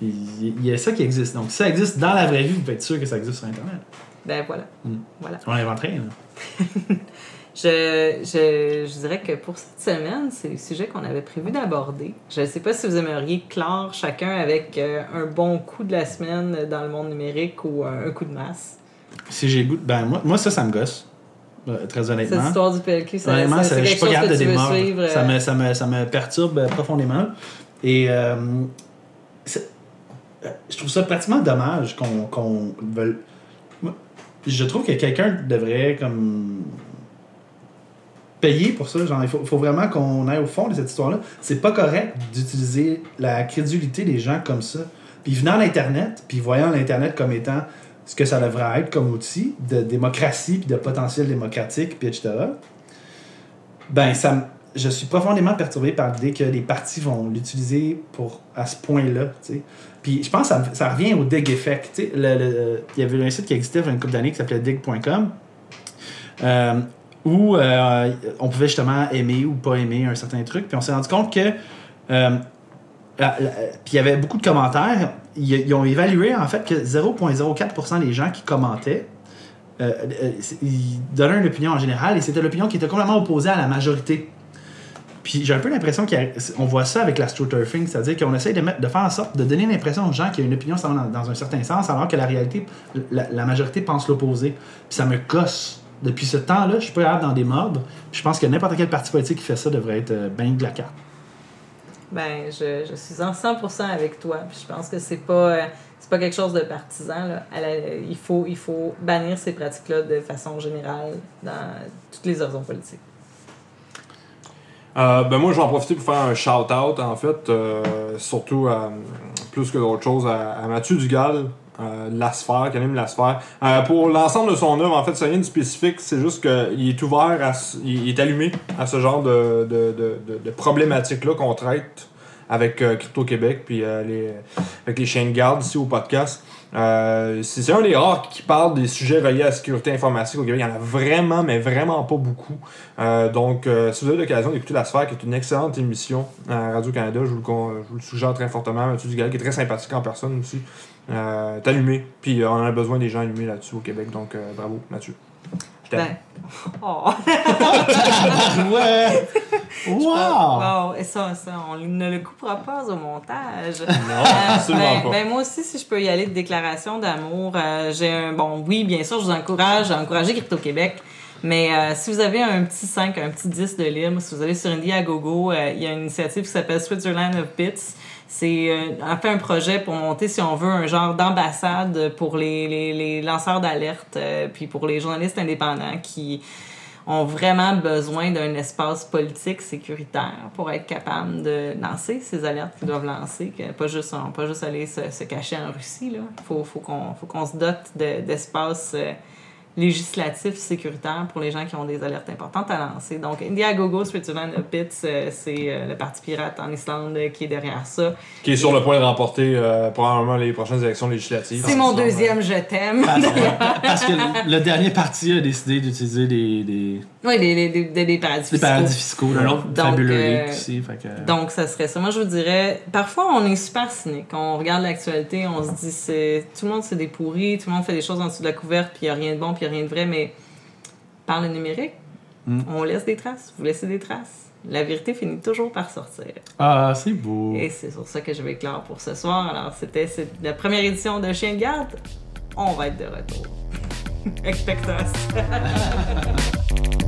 Il il y a ça qui existe. Donc si ça existe dans la vraie vie, vous pouvez être sûr que ça existe sur internet. Ben voilà. Mm. voilà. On l'invente rien. Je, je, je dirais que pour cette semaine, c'est le sujet qu'on avait prévu d'aborder. Je ne sais pas si vous aimeriez clore chacun avec euh, un bon coup de la semaine dans le monde numérique ou un, un coup de masse. Si j'ai goût, ben moi, moi ça ça me gosse. Euh, très Cette honnêtement. histoire du PLQ, ça, Honnêtement, ça- ça- je suis pas capable de suivre. Ça, euh, me, ça, me, ça me perturbe euh, profondément. Et euh, euh, je trouve ça pratiquement dommage qu'on qu'on veuille. Je trouve que quelqu'un devrait comme payer pour ça. Genre, il faut, faut vraiment qu'on aille au fond de cette histoire-là. C'est pas correct d'utiliser la crédulité des gens comme ça. Puis venant l'Internet, puis voyant l'Internet comme étant ce que ça devrait être comme outil de démocratie, puis de potentiel démocratique, puis etc., ben, ça, je suis profondément perturbé par l'idée que les partis vont l'utiliser pour à ce point-là. Puis je pense que ça, ça revient au dig effect. Il y avait un site qui existait il y a une couple d'années qui s'appelait dig.com. où euh, on pouvait justement aimer ou pas aimer un certain truc. Puis on s'est rendu compte que. euh, la- la- puis il y avait beaucoup de commentaires. Ils, ont évalué en fait que 0,04% des gens qui commentaient, euh, ils donnaient une opinion en général et c'était l'opinion qui était complètement opposée à la majorité. Puis j'ai un peu l'impression qu'on voit ça avec l'astroturfing, c'est-à-dire qu'on essaie de, mettre- de faire en sorte de donner l'impression aux gens qu'il y a une opinion dans, un certain sens, alors que la réalité, la, la majorité pense l'opposé. Puis ça me gosse. Depuis ce temps-là, je suis pas capable d'en démordre. Je pense que n'importe quel parti politique qui fait ça devrait être euh, ben de la carte. Ben, je, je suis en 100% avec toi. Puis je pense que c'est pas, euh, c'est pas quelque chose de partisan. Là. La- il, faut, il faut bannir ces pratiques-là de façon générale dans toutes les horizons politiques. Euh, ben moi, je vais en profiter pour faire un shout-out, en fait, euh, surtout euh, plus que d'autres choses, à, à Mathieu Dugal, euh, La Sphère, qui anime La Sphère. Euh, pour l'ensemble de son œuvre, en fait, c'est rien de spécifique, c'est juste qu'il est ouvert, il est allumé à ce genre de, problématiques-là qu'on traite avec euh, Crypto Québec, puis avec les chaînes garde ici au podcast. C'est un des rares qui parle des sujets reliés à la sécurité informatique au Québec. Il y en a vraiment, mais vraiment pas beaucoup. Donc, si vous avez l'occasion d'écouter La Sphère, qui est une excellente émission à Radio-Canada, je vous, le, con- je vous le suggère très fortement. Mathieu Dugal, qui est très sympathique en personne aussi. Euh, est allumé. Puis euh, on a besoin des gens allumés là-dessus au Québec. Donc, euh, bravo, Mathieu. Je t'aime. Ben, oh. ouais! Wow! Wow. Et ça, ça, on ne le coupera pas au montage. Non, Euh, absolument ben, pas. ben, moi aussi, si je peux y aller de déclaration d'amour, euh, j'ai un bon oui, bien sûr, je vous encourage à encourager Crypto Québec. Mais euh, si vous avez un petit 5, un petit 10 de libre, si vous allez sur Indiegogo, euh, il y a une initiative qui s'appelle Switzerland of Bits. C'est euh, en fait un projet pour monter, si on veut, un genre d'ambassade pour les, les, lanceurs d'alerte, euh, puis pour les journalistes indépendants qui ont vraiment besoin d'un espace politique sécuritaire pour être capable de lancer ces alertes qu'ils doivent lancer, que pas juste, pas juste aller se, se cacher en Russie. Il faut, faut qu'on se dote de- d'espace euh, législatif sécuritaire pour les gens qui ont des alertes importantes à lancer. Donc, Indiegogo, Switzerland, Upits, euh, c'est euh, le Parti pirate en Islande euh, qui est derrière ça. Qui est sur le point de remporter euh, probablement les prochaines élections législatives. C'est mon deuxième je t'aime. Parce que, parce que le dernier parti a décidé d'utiliser des, des, Oui, des, des, des, des paradis des fiscaux. paradis fiscaux. Un autre Donc, euh, aussi. Fait que, Donc, ça serait ça. Moi, je vous dirais, parfois, on est super cynique. On regarde l'actualité, on se dit, c'est tout le monde, c'est des pourris, tout le monde fait des choses en dessous de la couverte, puis il n'y a rien de bon, puis il n'y a rien de vrai, mais par le numérique, Mm. on laisse des traces. Vous laissez des traces. La vérité finit toujours par sortir. Ah, c'est beau. Et c'est sur ça que je vais clore pour ce soir. Alors, c'était la première édition de Chien de garde. On va être de retour. Expectos.